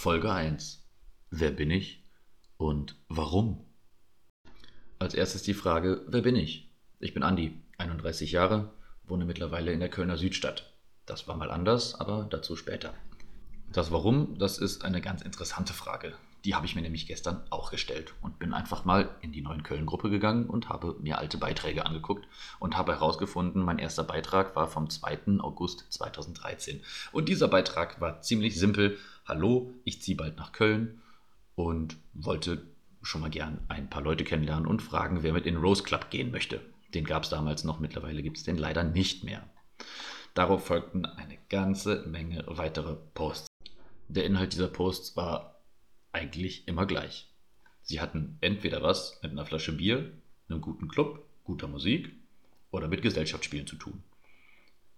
Folge 1. Wer bin ich und warum? Als erstes die Frage, wer bin ich? Ich bin Andi, 31 Jahre, wohne mittlerweile in der Kölner Südstadt. Das war mal anders, aber dazu später. Das Warum, das ist eine ganz interessante Frage. Die habe ich mir nämlich gestern auch gestellt und bin einfach mal in die neuen Köln-Gruppe gegangen und habe mir alte Beiträge angeguckt und habe herausgefunden, mein erster Beitrag war vom 2. August 2013. Und dieser Beitrag war ziemlich simpel. Hallo, ich ziehe bald nach Köln und wollte schon mal gern ein paar Leute kennenlernen und fragen, wer mit in den Rose Club gehen möchte. Den gab es damals noch, mittlerweile gibt es den leider nicht mehr. Darauf folgten eine ganze Menge weitere Posts. Der Inhalt dieser Posts war eigentlich immer gleich. Sie hatten entweder was mit einer Flasche Bier, einem guten Club, guter Musik oder mit Gesellschaftsspielen zu tun.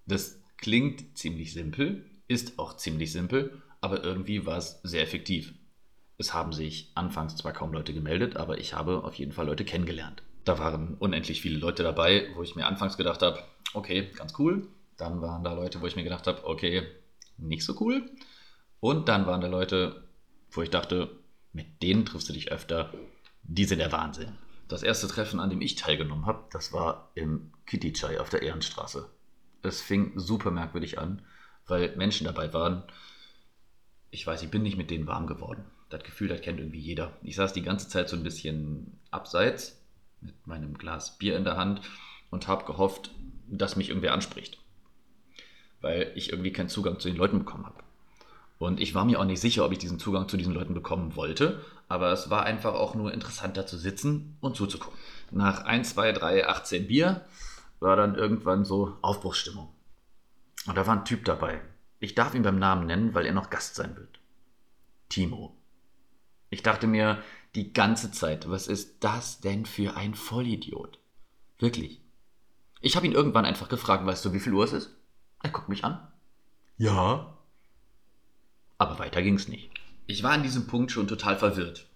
Das klingt ziemlich simpel, ist auch ziemlich simpel, aber irgendwie war es sehr effektiv. Es haben sich anfangs zwar kaum Leute gemeldet, aber ich habe auf jeden Fall Leute kennengelernt. Da waren unendlich viele Leute dabei, wo ich mir anfangs gedacht habe, okay, ganz cool. Dann waren da Leute, wo ich mir gedacht habe, okay, nicht so cool. Und dann waren da Leute, wo ich dachte, mit denen triffst du dich öfter, die sind der Wahnsinn. Das erste Treffen, an dem ich teilgenommen habe, das war im Kitty Chai auf der Ehrenstraße. Es fing super merkwürdig an, weil Menschen dabei waren. Ich weiß, ich bin nicht mit denen warm geworden. Das Gefühl, das kennt irgendwie jeder. Ich saß die ganze Zeit so ein bisschen abseits mit meinem Glas Bier in der Hand und habe gehofft, dass mich irgendwer anspricht. Weil ich irgendwie keinen Zugang zu den Leuten bekommen habe. Und ich war mir auch nicht sicher, ob ich diesen Zugang zu diesen Leuten bekommen wollte, aber es war einfach auch nur interessanter zu sitzen und zuzugucken. Nach 1, 2, 3, 18 Bier war dann irgendwann so Aufbruchsstimmung. Und da war ein Typ dabei. Ich darf ihn beim Namen nennen, weil er noch Gast sein wird. Timo. Ich dachte mir die ganze Zeit, was ist das denn für ein Vollidiot? Wirklich. Ich habe ihn irgendwann einfach gefragt, weißt du, wie viel Uhr es ist? Er guckt mich an. Ja, aber weiter ging es nicht. Ich war an diesem Punkt schon total verwirrt,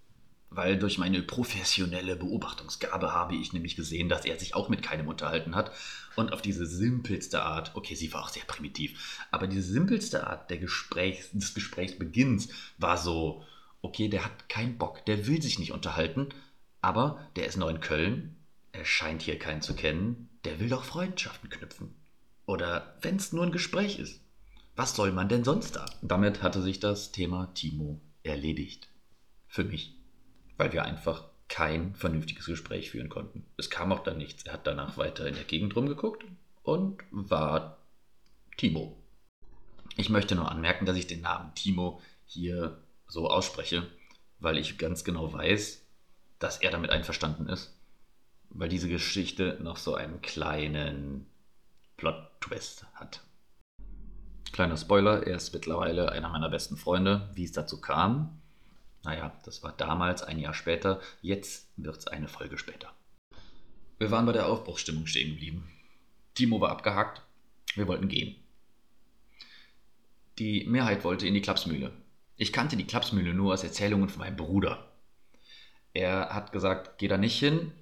weil durch meine professionelle Beobachtungsgabe habe ich nämlich gesehen, dass er sich auch mit keinem unterhalten hat und auf diese simpelste Art, okay, sie war auch sehr primitiv, aber diese simpelste Art der Gesprächs, des Gesprächsbeginns war so, okay, der hat keinen Bock, der will sich nicht unterhalten, aber der ist neu in Köln, er scheint hier keinen zu kennen, der will doch Freundschaften knüpfen. Oder wenn es nur ein Gespräch ist. Was soll man denn sonst da? Damit hatte sich das Thema Timo erledigt. Für mich. Weil wir einfach kein vernünftiges Gespräch führen konnten. Es kam auch dann nichts. Er hat danach weiter in der Gegend rumgeguckt und war Timo. Ich möchte nur anmerken, dass ich den Namen Timo hier so ausspreche, weil ich ganz genau weiß, dass er damit einverstanden ist. Weil diese Geschichte noch so einen kleinen Plot-Twist hat. Kleiner Spoiler, er ist mittlerweile einer meiner besten Freunde. Wie es dazu kam, naja, das war damals, ein Jahr später. Jetzt wird es eine Folge später. Wir waren bei der Aufbruchsstimmung stehen geblieben. Timo war abgehakt. Wir wollten gehen. Die Mehrheit wollte in die Klapsmühle. Ich kannte die Klapsmühle nur aus Erzählungen von meinem Bruder. Er hat gesagt, geh da nicht hin.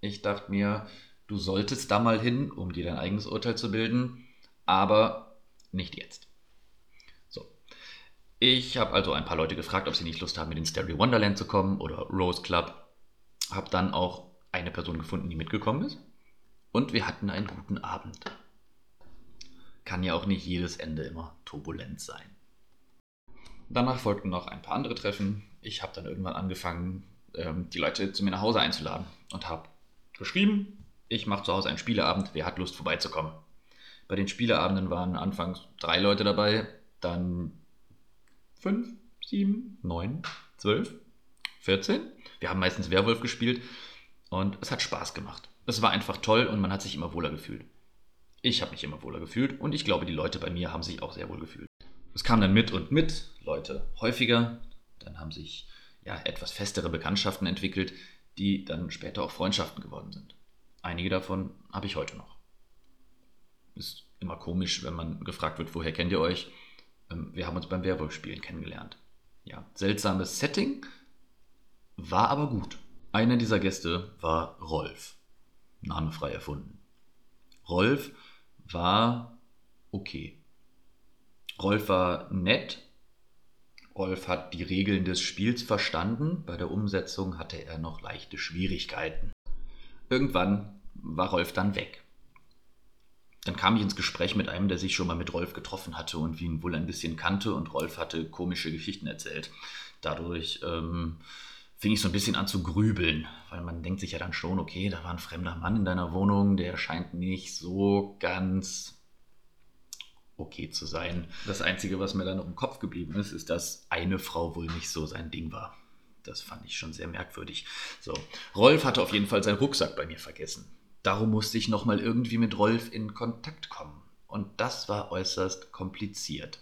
Ich dachte mir, du solltest da mal hin, um dir dein eigenes Urteil zu bilden. Aber nicht jetzt. So. Ich habe also ein paar Leute gefragt, ob sie nicht Lust haben, mit in Stereo Wonderland zu kommen oder Rose Club. Habe dann auch eine Person gefunden, die mitgekommen ist. Und wir hatten einen guten Abend. Kann ja auch nicht jedes Ende immer turbulent sein. Danach folgten noch ein paar andere Treffen. Ich habe dann irgendwann angefangen, ähm, die Leute zu mir nach Hause einzuladen und habe geschrieben, ich mache zu Hause einen Spieleabend, wer hat Lust vorbeizukommen. Bei den Spieleabenden waren anfangs drei Leute dabei, dann fünf, sieben, neun, zwölf, vierzehn. Wir haben meistens Werwolf gespielt und es hat Spaß gemacht. Es war einfach toll und man hat sich immer wohler gefühlt. Ich habe mich immer wohler gefühlt und ich glaube, die Leute bei mir haben sich auch sehr wohl gefühlt. Es kam dann mit und mit Leute häufiger. Dann haben sich ja etwas festere Bekanntschaften entwickelt, die dann später auch Freundschaften geworden sind. Einige davon habe ich heute noch. Ist immer komisch, wenn man gefragt wird, woher kennt ihr euch? Ähm, wir haben uns beim Werwolf-Spielen kennengelernt. Ja, seltsames Setting, war aber gut. Einer dieser Gäste war Rolf. Name frei erfunden. Rolf war okay. Rolf war nett, Rolf hat die Regeln des Spiels verstanden, bei der Umsetzung hatte er noch leichte Schwierigkeiten. Irgendwann war Rolf dann weg. Dann kam ich ins Gespräch mit einem, der sich schon mal mit Rolf getroffen hatte und ihn wohl ein bisschen kannte und Rolf hatte komische Geschichten erzählt. Dadurch ähm, fing ich so ein bisschen an zu grübeln, weil man denkt sich ja dann schon, okay, da war ein fremder Mann in deiner Wohnung, der scheint nicht so ganz okay zu sein. Das Einzige, was mir dann noch im Kopf geblieben ist, ist, dass eine Frau wohl nicht so sein Ding war. Das fand ich schon sehr merkwürdig. So, Rolf hatte auf jeden Fall seinen Rucksack bei mir vergessen. Darum musste ich nochmal irgendwie mit Rolf in Kontakt kommen. Und das war äußerst kompliziert.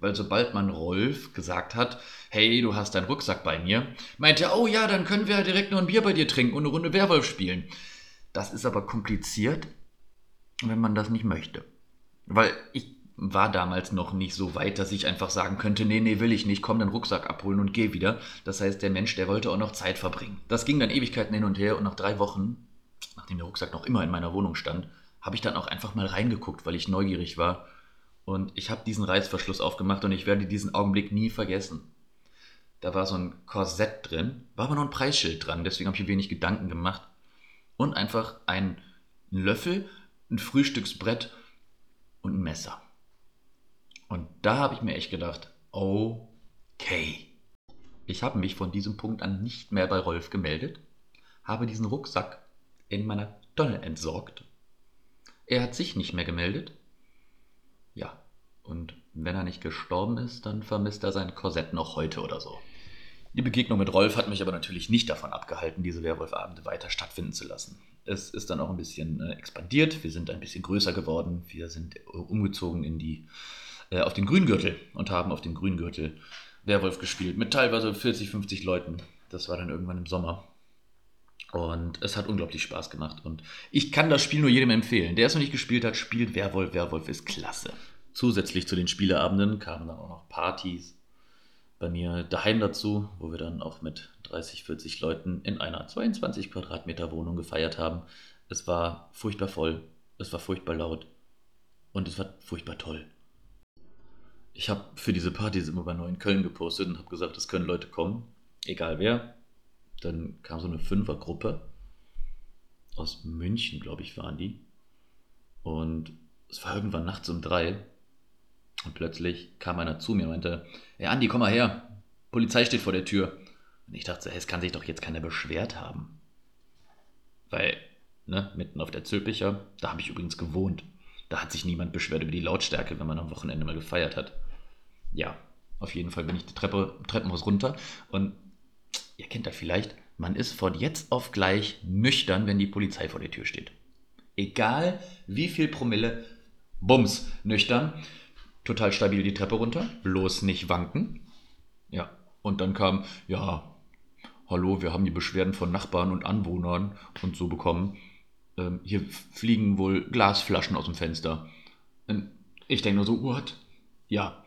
Weil sobald man Rolf gesagt hat, hey, du hast deinen Rucksack bei mir, meinte er, oh ja, dann können wir ja direkt noch ein Bier bei dir trinken und eine Runde Werwolf spielen. Das ist aber kompliziert, wenn man das nicht möchte. Weil ich war damals noch nicht so weit, dass ich einfach sagen könnte, nee, nee, will ich nicht, komm den Rucksack abholen und geh wieder. Das heißt, der Mensch, der wollte auch noch Zeit verbringen. Das ging dann Ewigkeiten hin und her und nach drei Wochen, nachdem der Rucksack noch immer in meiner Wohnung stand, habe ich dann auch einfach mal reingeguckt, weil ich neugierig war. Und ich habe diesen Reißverschluss aufgemacht und ich werde diesen Augenblick nie vergessen. Da war so ein Korsett drin, war aber noch ein Preisschild dran, deswegen habe ich mir wenig Gedanken gemacht. Und einfach ein Löffel, ein Frühstücksbrett und ein Messer. Und da habe ich mir echt gedacht, okay. Ich habe mich von diesem Punkt an nicht mehr bei Rolf gemeldet, habe diesen Rucksack in meiner Tonne entsorgt. Er hat sich nicht mehr gemeldet. Ja, und wenn er nicht gestorben ist, dann vermisst er sein Korsett noch heute oder so. Die Begegnung mit Rolf hat mich aber natürlich nicht davon abgehalten, diese Werwolfabende weiter stattfinden zu lassen. Es ist dann auch ein bisschen äh, expandiert, wir sind ein bisschen größer geworden, wir sind umgezogen in die äh, auf den Grüngürtel und haben auf dem Grüngürtel Werwolf gespielt mit teilweise 40, 50 Leuten. Das war dann irgendwann im Sommer. Und es hat unglaublich Spaß gemacht. Und ich kann das Spiel nur jedem empfehlen. Der es noch nicht gespielt hat, spielt Werwolf. Werwolf ist klasse. Zusätzlich zu den Spieleabenden kamen dann auch noch Partys bei mir daheim dazu, wo wir dann auch mit 30, 40 Leuten in einer 22 Quadratmeter Wohnung gefeiert haben. Es war furchtbar voll, es war furchtbar laut und es war furchtbar toll ich habe für diese Partys immer bei Neuen Köln gepostet und habe gesagt, es können Leute kommen, egal wer. Dann kam so eine Fünfergruppe aus München, glaube ich, waren die. Und es war irgendwann nachts um drei. Und plötzlich kam einer zu mir und meinte, hey Andi, komm mal her, Polizei steht vor der Tür. Und ich dachte, es kann sich doch jetzt keiner beschwert haben. Weil, ne, mitten auf der Zülpicher, da habe ich übrigens gewohnt. Da hat sich niemand beschwert über die Lautstärke, wenn man am Wochenende mal gefeiert hat ja, auf jeden Fall bin ich die Treppe, Treppenhaus runter. Und ihr kennt das vielleicht, man ist von jetzt auf gleich nüchtern, wenn die Polizei vor der Tür steht. Egal wie viel Promille, bums, nüchtern, total stabil die Treppe runter, bloß nicht wanken. Ja, und dann kam, ja, hallo, wir haben die Beschwerden von Nachbarn und Anwohnern und so bekommen. Ähm, hier fliegen wohl Glasflaschen aus dem Fenster. Und ich denke nur so, what? Ja,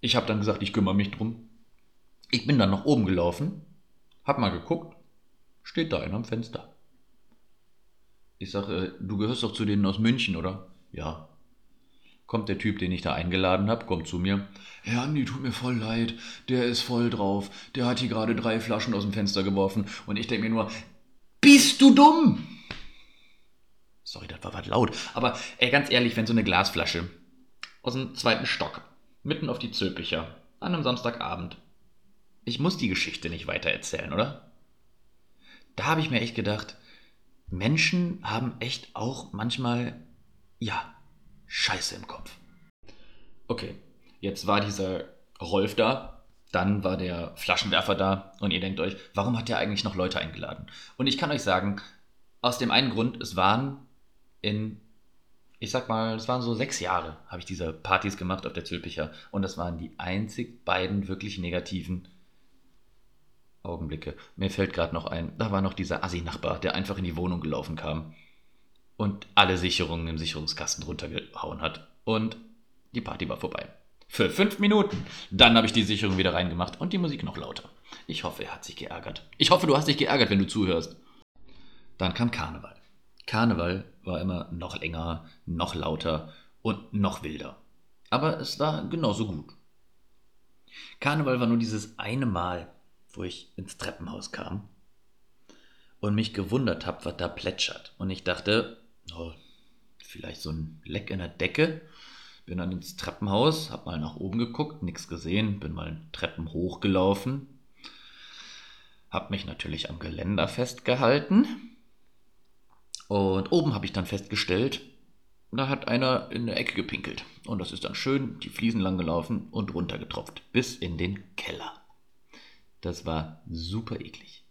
ich habe dann gesagt, ich kümmere mich drum. Ich bin dann nach oben gelaufen, hab mal geguckt, steht da einer am Fenster. Ich sage, äh, du gehörst doch zu denen aus München, oder? Ja. Kommt der Typ, den ich da eingeladen habe, kommt zu mir. Herr Andi, tut mir voll leid, der ist voll drauf. Der hat hier gerade drei Flaschen aus dem Fenster geworfen. Und ich denke mir nur, bist du dumm? Sorry, das war was laut. Aber ey, ganz ehrlich, wenn so eine Glasflasche aus dem zweiten Stock mitten auf die Zülpicher, an einem Samstagabend. Ich muss die Geschichte nicht weiter erzählen, oder? Da habe ich mir echt gedacht, Menschen haben echt auch manchmal, ja, Scheiße im Kopf. Okay, jetzt war dieser Rolf da, dann war der Flaschenwerfer da und ihr denkt euch, warum hat er eigentlich noch Leute eingeladen? Und ich kann euch sagen, aus dem einen Grund, es waren in ich sag mal, es waren so sechs Jahre, habe ich diese Partys gemacht auf der Zülpicher. Und das waren die einzig beiden wirklich negativen Augenblicke. Mir fällt gerade noch ein, da war noch dieser Assi-Nachbar, der einfach in die Wohnung gelaufen kam und alle Sicherungen im Sicherungskasten runtergehauen hat. Und die Party war vorbei. Für fünf Minuten. Dann habe ich die Sicherung wieder reingemacht und die Musik noch lauter. Ich hoffe, er hat sich geärgert. Ich hoffe, du hast dich geärgert, wenn du zuhörst. Dann kam Karneval. Karneval war immer noch länger, noch lauter und noch wilder. Aber es war genauso gut. Karneval war nur dieses eine Mal, wo ich ins Treppenhaus kam und mich gewundert habe, was da plätschert. Und ich dachte, oh, vielleicht so ein Leck in der Decke. Bin dann ins Treppenhaus, habe mal nach oben geguckt, nichts gesehen, bin mal Treppen hochgelaufen, habe mich natürlich am Geländer festgehalten und oben habe ich dann festgestellt, da hat einer in der Ecke gepinkelt. Und das ist dann schön die Fliesen lang gelaufen und runtergetropft. Bis in den Keller. Das war super eklig.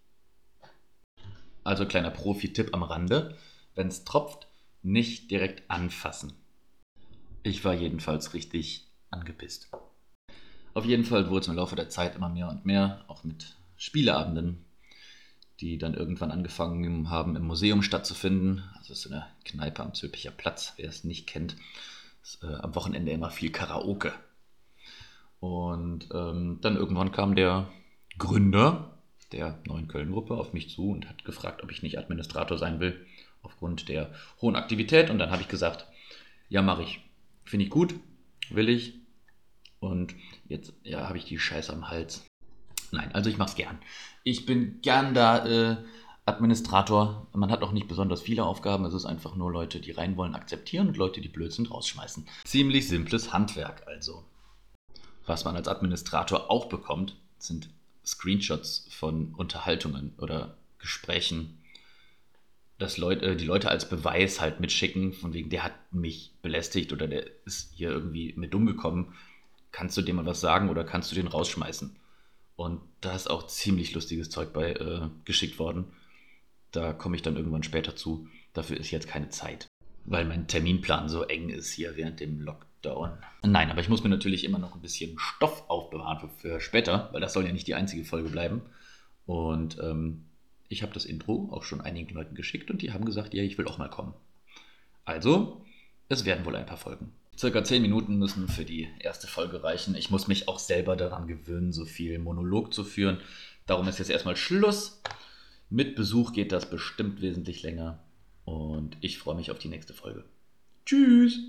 Also kleiner Profi-Tipp am Rande. Wenn es tropft, nicht direkt anfassen. Ich war jedenfalls richtig angepisst. Auf jeden Fall wurde es im Laufe der Zeit immer mehr und mehr, auch mit Spieleabenden die dann irgendwann angefangen haben, im Museum stattzufinden. Also so eine Kneipe am Zülpicher Platz, wer es nicht kennt. Ist, äh, am Wochenende immer viel Karaoke. Und ähm, dann irgendwann kam der Gründer der neuen Köln-Gruppe auf mich zu und hat gefragt, ob ich nicht Administrator sein will, aufgrund der hohen Aktivität. Und dann habe ich gesagt, ja, mache ich. Finde ich gut, will ich. Und jetzt ja, habe ich die Scheiße am Hals. Nein, also ich mache es gern. Ich bin gern da äh, Administrator. Man hat auch nicht besonders viele Aufgaben. Es ist einfach nur Leute, die rein wollen, akzeptieren und Leute, die blöd sind, rausschmeißen. Ziemlich simples Handwerk also. Was man als Administrator auch bekommt, sind Screenshots von Unterhaltungen oder Gesprächen, dass Leute, äh, die Leute als Beweis halt mitschicken, von wegen, der hat mich belästigt oder der ist hier irgendwie mit dumm gekommen. Kannst du dem mal was sagen oder kannst du den rausschmeißen? Und da ist auch ziemlich lustiges Zeug bei äh, geschickt worden. Da komme ich dann irgendwann später zu. Dafür ist jetzt keine Zeit, weil mein Terminplan so eng ist hier während dem Lockdown. Nein, aber ich muss mir natürlich immer noch ein bisschen Stoff aufbewahren für, später, weil das soll ja nicht die einzige Folge bleiben. Und ähm, ich habe das Intro auch schon einigen Leuten geschickt und die haben gesagt, ja, ich will auch mal kommen. Also, es werden wohl ein paar Folgen. Circa zehn Minuten müssen für die erste Folge reichen. Ich muss mich auch selber daran gewöhnen, so viel Monolog zu führen. Darum ist jetzt erstmal Schluss. Mit Besuch geht das bestimmt wesentlich länger. Und ich freue mich auf die nächste Folge. Tschüss!